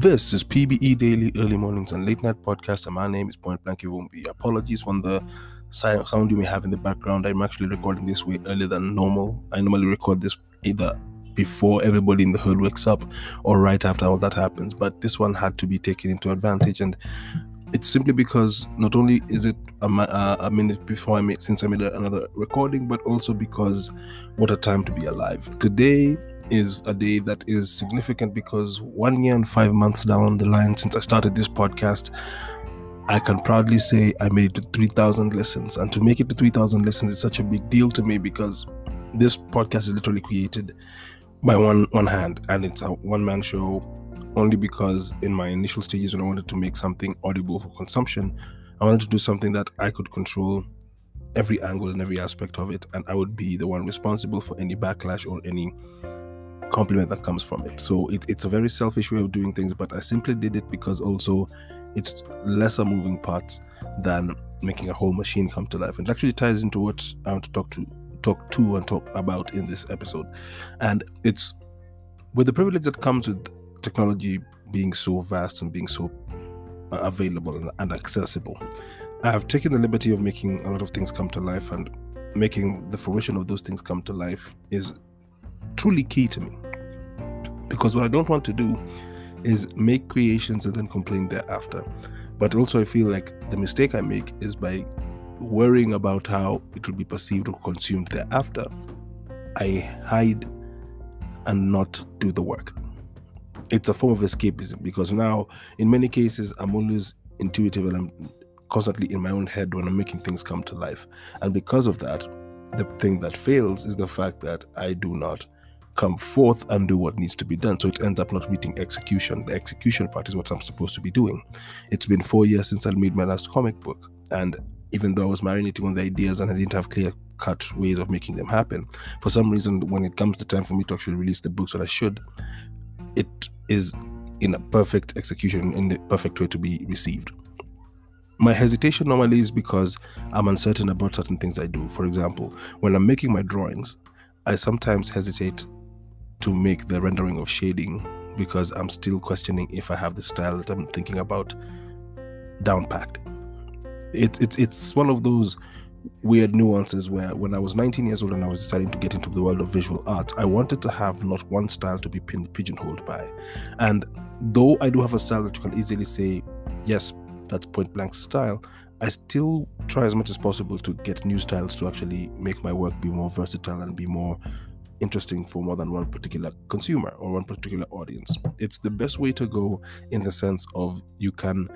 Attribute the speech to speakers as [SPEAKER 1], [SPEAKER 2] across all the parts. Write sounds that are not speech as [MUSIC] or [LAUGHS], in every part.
[SPEAKER 1] This is PBE Daily Early Mornings and Late Night Podcast, and my name is Point Blank Ivumbi. Apologies for the sound you may have in the background. I'm actually recording this way earlier than normal. I normally record this either before everybody in the hood wakes up or right after all that happens, but this one had to be taken into advantage, and it's simply because not only is it a, a minute before I made since I made another recording, but also because what a time to be alive. Today is a day that is significant because one year and five months down the line since I started this podcast, I can proudly say I made it to 3,000 listens. And to make it to 3,000 listens is such a big deal to me because this podcast is literally created by one one hand and it's a one man show only because in my initial stages when I wanted to make something audible for consumption, I wanted to do something that I could control every angle and every aspect of it and I would be the one responsible for any backlash or any compliment that comes from it. So it, it's a very selfish way of doing things, but I simply did it because also it's lesser moving parts than making a whole machine come to life. And it actually ties into what I want to talk to talk to and talk about in this episode. And it's with the privilege that comes with technology being so vast and being so available and, and accessible. I have taken the liberty of making a lot of things come to life and making the fruition of those things come to life is truly key to me. Because what I don't want to do is make creations and then complain thereafter. But also, I feel like the mistake I make is by worrying about how it will be perceived or consumed thereafter, I hide and not do the work. It's a form of escapism because now, in many cases, I'm always intuitive and I'm constantly in my own head when I'm making things come to life. And because of that, the thing that fails is the fact that I do not come forth and do what needs to be done. So it ends up not meeting execution. The execution part is what I'm supposed to be doing. It's been four years since I made my last comic book. And even though I was marinating on the ideas and I didn't have clear cut ways of making them happen, for some reason, when it comes to time for me to actually release the books that I should, it is in a perfect execution, in the perfect way to be received. My hesitation normally is because I'm uncertain about certain things I do. For example, when I'm making my drawings, I sometimes hesitate to make the rendering of shading because I'm still questioning if I have the style that I'm thinking about down packed. It's it's it's one of those weird nuances where when I was 19 years old and I was deciding to get into the world of visual art, I wanted to have not one style to be pigeonholed by. And though I do have a style that you can easily say, yes, that's point blank style, I still try as much as possible to get new styles to actually make my work be more versatile and be more interesting for more than one particular consumer or one particular audience. It's the best way to go in the sense of you can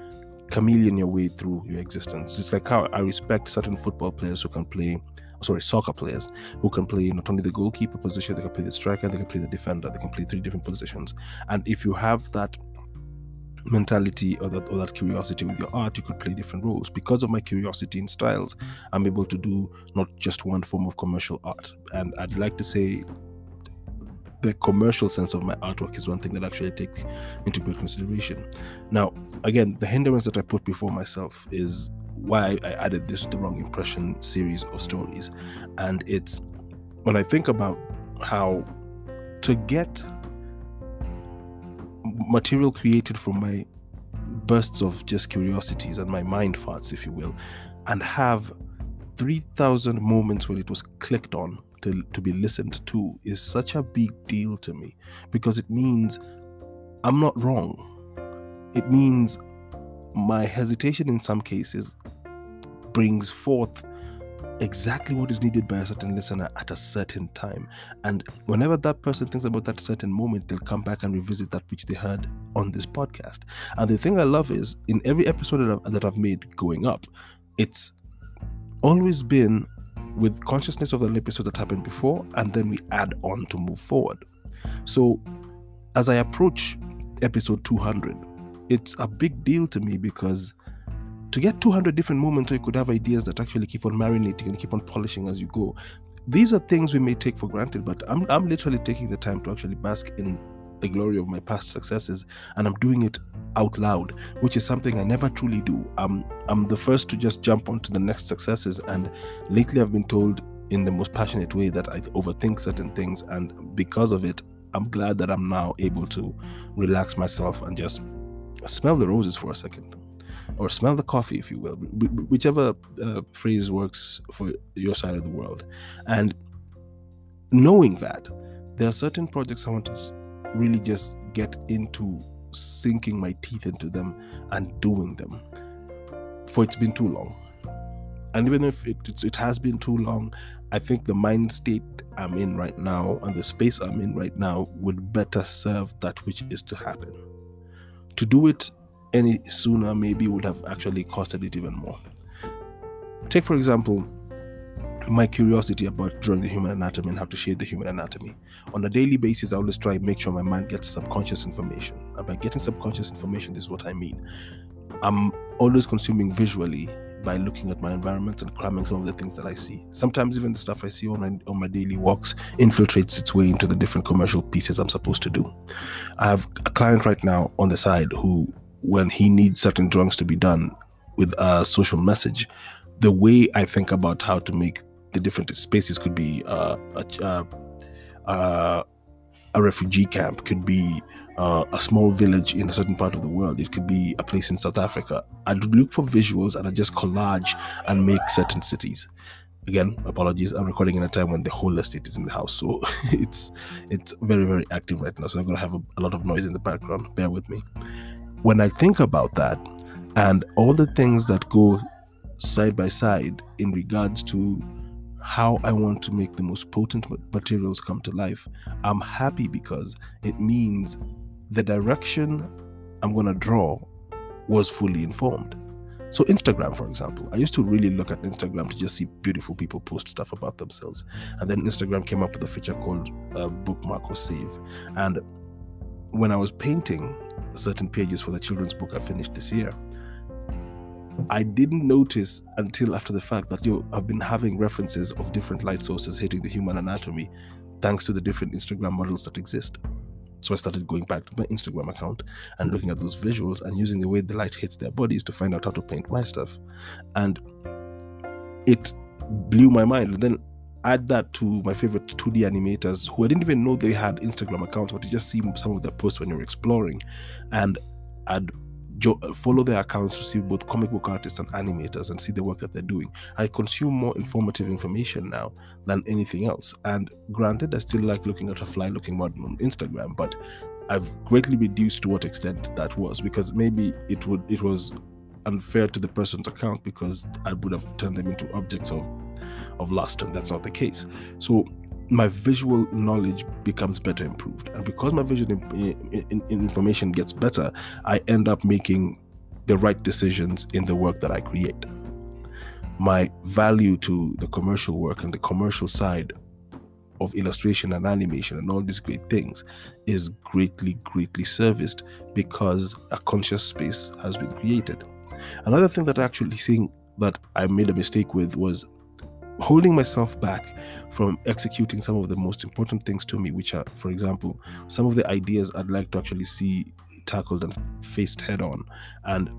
[SPEAKER 1] chameleon your way through your existence. It's like how I respect certain football players who can play, sorry, soccer players who can play not only the goalkeeper position, they can play the striker, they can play the defender, they can play three different positions. And if you have that mentality or that or that curiosity with your art you could play different roles because of my curiosity in styles i'm able to do not just one form of commercial art and i'd like to say the commercial sense of my artwork is one thing that I actually take into great consideration. Now, again, the hindrance that I put before myself is why I added this the wrong impression series of stories. And it's when I think about how to get material created from my bursts of just curiosities and my mind farts, if you will, and have 3,000 moments when it was clicked on to, to be listened to is such a big deal to me because it means I'm not wrong. It means my hesitation in some cases brings forth exactly what is needed by a certain listener at a certain time. And whenever that person thinks about that certain moment, they'll come back and revisit that which they heard on this podcast. And the thing I love is in every episode that I've, that I've made going up, it's always been with consciousness of the episode that happened before, and then we add on to move forward. So as I approach episode 200, it's a big deal to me because to get 200 different moments where you could have ideas that actually keep on marinating and keep on polishing as you go. These are things we may take for granted, but I'm, I'm literally taking the time to actually bask in the glory of my past successes and I'm doing it out loud, which is something I never truly do. I'm the first to just jump onto the next successes, and lately I've been told in the most passionate way that I overthink certain things, and because of it, I'm glad that I'm now able to relax myself and just smell the roses for a second or smell the coffee if you will whichever uh, phrase works for your side of the world. And knowing that there are certain projects i want to really just get into sinking my teeth into them and doing them for it's been too long. And even if it, it has been too long i think the mind state i'm in right now and the space i'm in right now would better serve that which is to happen. To do it any sooner maybe would have actually costed it even more take for example my curiosity about drawing the human anatomy and how to shade the human anatomy. On a daily basis, I always try and make sure my mind gets subconscious information. And by getting subconscious information, this is what I mean. I'm always consuming visually by looking at my environment and cramming some of the things that I see. Sometimes even the stuff I see on my, on my daily walks infiltrates its way into the different commercial pieces I'm supposed to do. I have a client right now on the side who, when he needs certain drawings to be done with a social message, the way I think about how to make the different spaces could be uh, a, uh, uh, a refugee camp, could be uh, a small village in a certain part of the world. It could be a place in South Africa. I'd look for visuals and I just collage and make certain cities. Again, apologies. I'm recording in a time when the whole estate is in the house, so [LAUGHS] it's it's very very active right now. So I'm gonna have a, a lot of noise in the background. Bear with me. When I think about that and all the things that go side by side in regards to how I want to make the most potent materials come to life, I'm happy because it means the direction I'm going to draw was fully informed. So, Instagram, for example, I used to really look at Instagram to just see beautiful people post stuff about themselves. And then Instagram came up with a feature called uh, Bookmark or Save. And when I was painting certain pages for the children's book I finished this year, I didn't notice until after the fact that you have been having references of different light sources hitting the human anatomy thanks to the different Instagram models that exist. So I started going back to my Instagram account and looking at those visuals and using the way the light hits their bodies to find out how to paint my stuff. And it blew my mind. Then add that to my favorite 2D animators who I didn't even know they had Instagram accounts, but you just see some of their posts when you're exploring. And I'd jo- follow their accounts to see both comic book artists and animators and see the work that they're doing. I consume more informative information now than anything else. And granted, I still like looking at a fly looking model on Instagram, but I've greatly reduced to what extent that was because maybe it would it was unfair to the person's account because I would have turned them into objects of of lust, and that's not the case. So my visual knowledge becomes better improved. And because my visual in, in, in information gets better i end up making the right decisions in the work that i create. My value to the commercial work and the commercial side of illustration and animation and all these great things is greatly greatly serviced because a conscious space has been created another thing that i actually think that i made a mistake with was holding myself back from executing some of the most important things to me, which are, for example, some of the ideas I'd like to actually see tackled and faced head on. And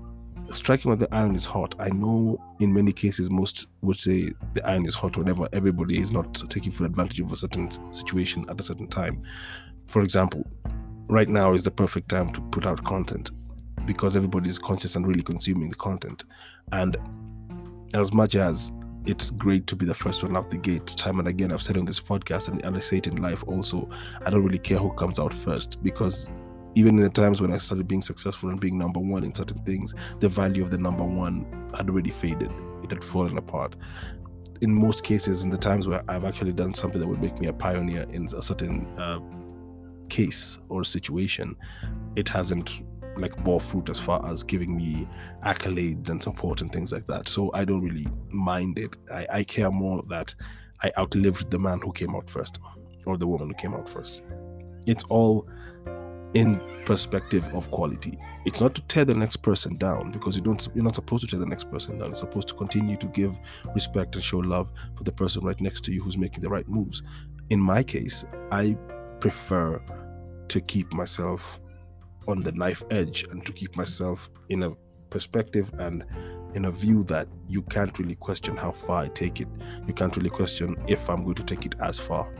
[SPEAKER 1] striking when the iron is hot, I know in many cases most would say the iron is hot whenever everybody is not taking full advantage of a certain situation at a certain time. For example, right now is the perfect time to put out content because everybody is conscious and really consuming the content. And as much as it's great to be the first one out the gate. Time and again, I've said on this podcast, and, and I say it in life also. I don't really care who comes out first because even in the times when I started being successful and being number one in certain things, the value of the number one had already faded. It had fallen apart. In most cases, in the times where I've actually done something that would make me a pioneer in a certain uh, case or situation, it hasn't like bore fruit as far as giving me accolades and support and things like that. So I don't really mind it. I, I care more that I outlived the man who came out first or the woman who came out first. It's all in perspective of quality. It's not to tear the next person down because you don't you're not supposed to tear the next person down. You're supposed to continue to give respect and show love for the person right next to you who's making the right moves. In my case, I prefer to keep myself on the knife edge and to keep myself in a perspective and in a view that you can't really question how far I take it. You can't really question if I'm going to take it as far.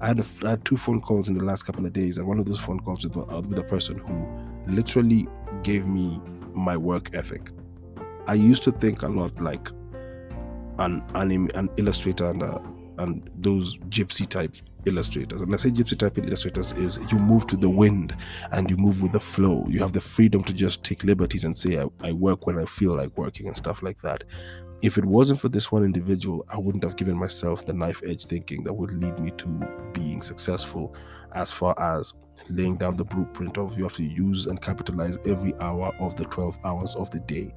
[SPEAKER 1] I had, a, I had two phone calls in the last couple of days, and one of those phone calls was with a person who literally gave me my work ethic. I used to think a lot like an anime, an illustrator, and a, and those gypsy type illustrators. And I say gypsy type illustrators is you move to the wind and you move with the flow. You have the freedom to just take liberties and say, I, I work when I feel like working and stuff like that. If it wasn't for this one individual, I wouldn't have given myself the knife edge thinking that would lead me to being successful as far as laying down the blueprint of you have to use and capitalize every hour of the 12 hours of the day.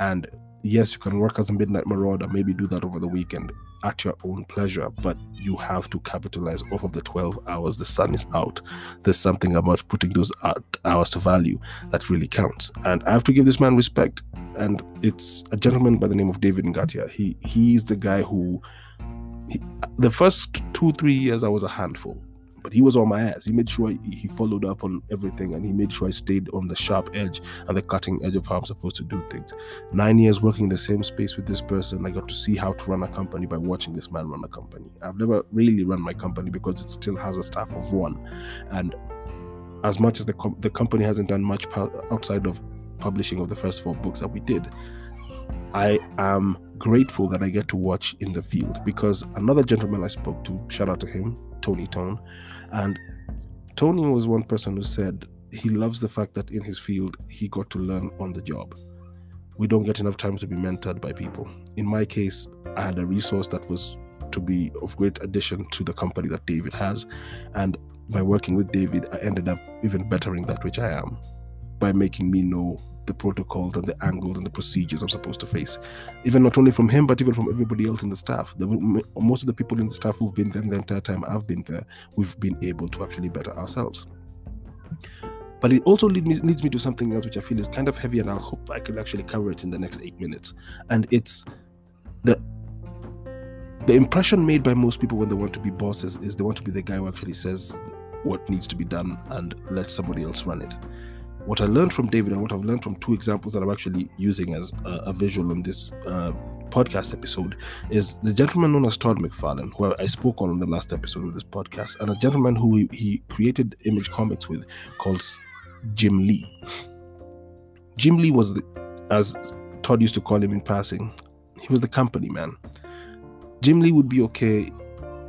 [SPEAKER 1] And yes, you can work as a midnight marauder, maybe do that over the weekend at your own pleasure, but you have to capitalize off of the 12 hours the sun is out. There's something about putting those hours to value that really counts. And I have to give this man respect. And it's a gentleman by the name of David Ngatia. He he's the guy who he, the first two, three years I was a handful but he was on my ass. He made sure he followed up on everything and he made sure I stayed on the sharp edge and the cutting edge of how I'm supposed to do things. Nine years working in the same space with this person, I got to see how to run a company by watching this man run a company. I've never really run my company because it still has a staff of one. And as much as the, com- the company hasn't done much outside of publishing of the first four books that we did, I am grateful that I get to watch in the field because another gentleman I spoke to, shout out to him, Tony Tone, and Tony was one person who said he loves the fact that in his field he got to learn on the job. We don't get enough time to be mentored by people. In my case, I had a resource that was to be of great addition to the company that David has. And by working with David, I ended up even bettering that which I am by making me know the protocols and the angles and the procedures I'm supposed to face. Even not only from him, but even from everybody else in the staff. The, most of the people in the staff who've been there the entire time I've been there, we've been able to actually better ourselves. But it also lead me, leads me to something else which I feel is kind of heavy, and I hope I can actually cover it in the next eight minutes. And it's the the impression made by most people when they want to be bosses is they want to be the guy who actually says what needs to be done and let somebody else run it what I learned from David and what I've learned from two examples that I'm actually using as a, a visual on this uh, podcast episode is the gentleman known as Todd McFarlane, who I spoke on in the last episode of this podcast, and a gentleman who he, he created Image Comics with called Jim Lee. Jim Lee was the, as Todd used to call him in passing, he was the company man. Jim Lee would be okay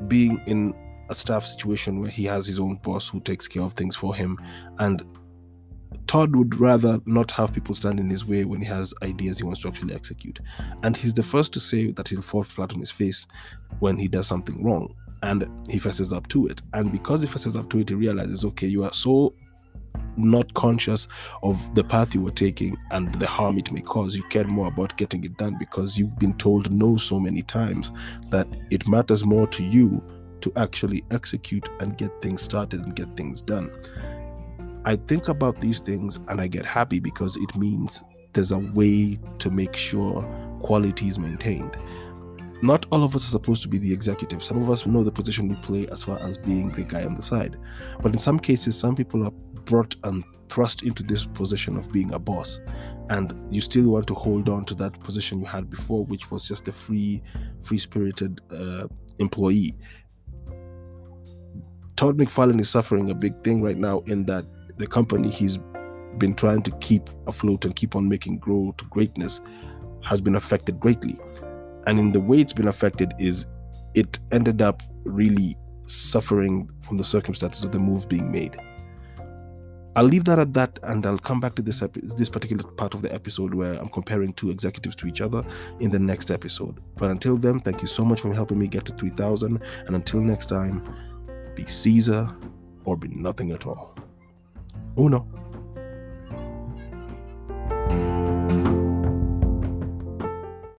[SPEAKER 1] being in a staff situation where he has his own boss who takes care of things for him and Todd would rather not have people stand in his way when he has ideas he wants to actually execute. And he's the first to say that he'll fall flat on his face when he does something wrong. And he fesses up to it. And because he fesses up to it, he realizes, okay, you are so not conscious of the path you were taking and the harm it may cause. You care more about getting it done because you've been told no so many times that it matters more to you to actually execute and get things started and get things done. I think about these things and I get happy because it means there's a way to make sure quality is maintained. Not all of us are supposed to be the executive. Some of us know the position we play as far as being the guy on the side. But in some cases, some people are brought and thrust into this position of being a boss. And you still want to hold on to that position you had before, which was just a free, free spirited uh, employee. Todd McFarlane is suffering a big thing right now in that the company he's been trying to keep afloat and keep on making grow to greatness has been affected greatly. And in the way it's been affected is it ended up really suffering from the circumstances of the move being made. I'll leave that at that, and I'll come back to this epi- this particular part of the episode where I'm comparing two executives to each other in the next episode. But until then, thank you so much for helping me get to 3,000, and until next time, be Caesar or be nothing at all. 1.